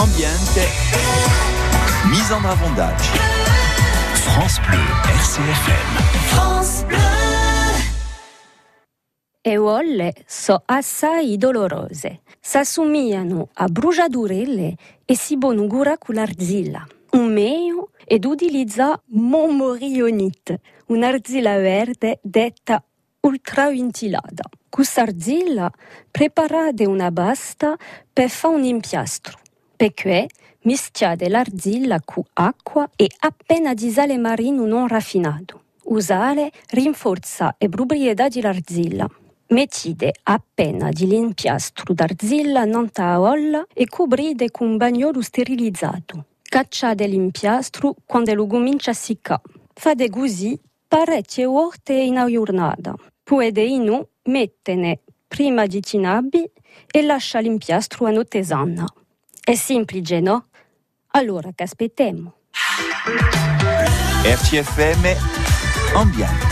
ambiente, mise en avondage. France Bleu, RCFM. France Bleu. E olle so assai dolorose. S'assomigliano a bruciaturelle e si bonugura con l'arzilla. Un meglio ed utilizza momorionite, un'arzilla verde detta ultraventilata. Questa arzilla preparate una basta per fare un impiastro. Perché mischiate l'arzilla con acqua e appena di sale marino non raffinato. Usare rinforza le proprietà dell'arzilla. Mettete appena di l'impiastro d'arzilla non olla e coprite con bagnolo sterilizzato. Cacciate l'impiastro quando lo comincia a siccare. Fate così parecchie volte in giornata. Poi inu mettene prima di cinabi e lascia l'impiastro a nottesana. È semplice, no? Allora che aspettiamo? RCFM Ambiente.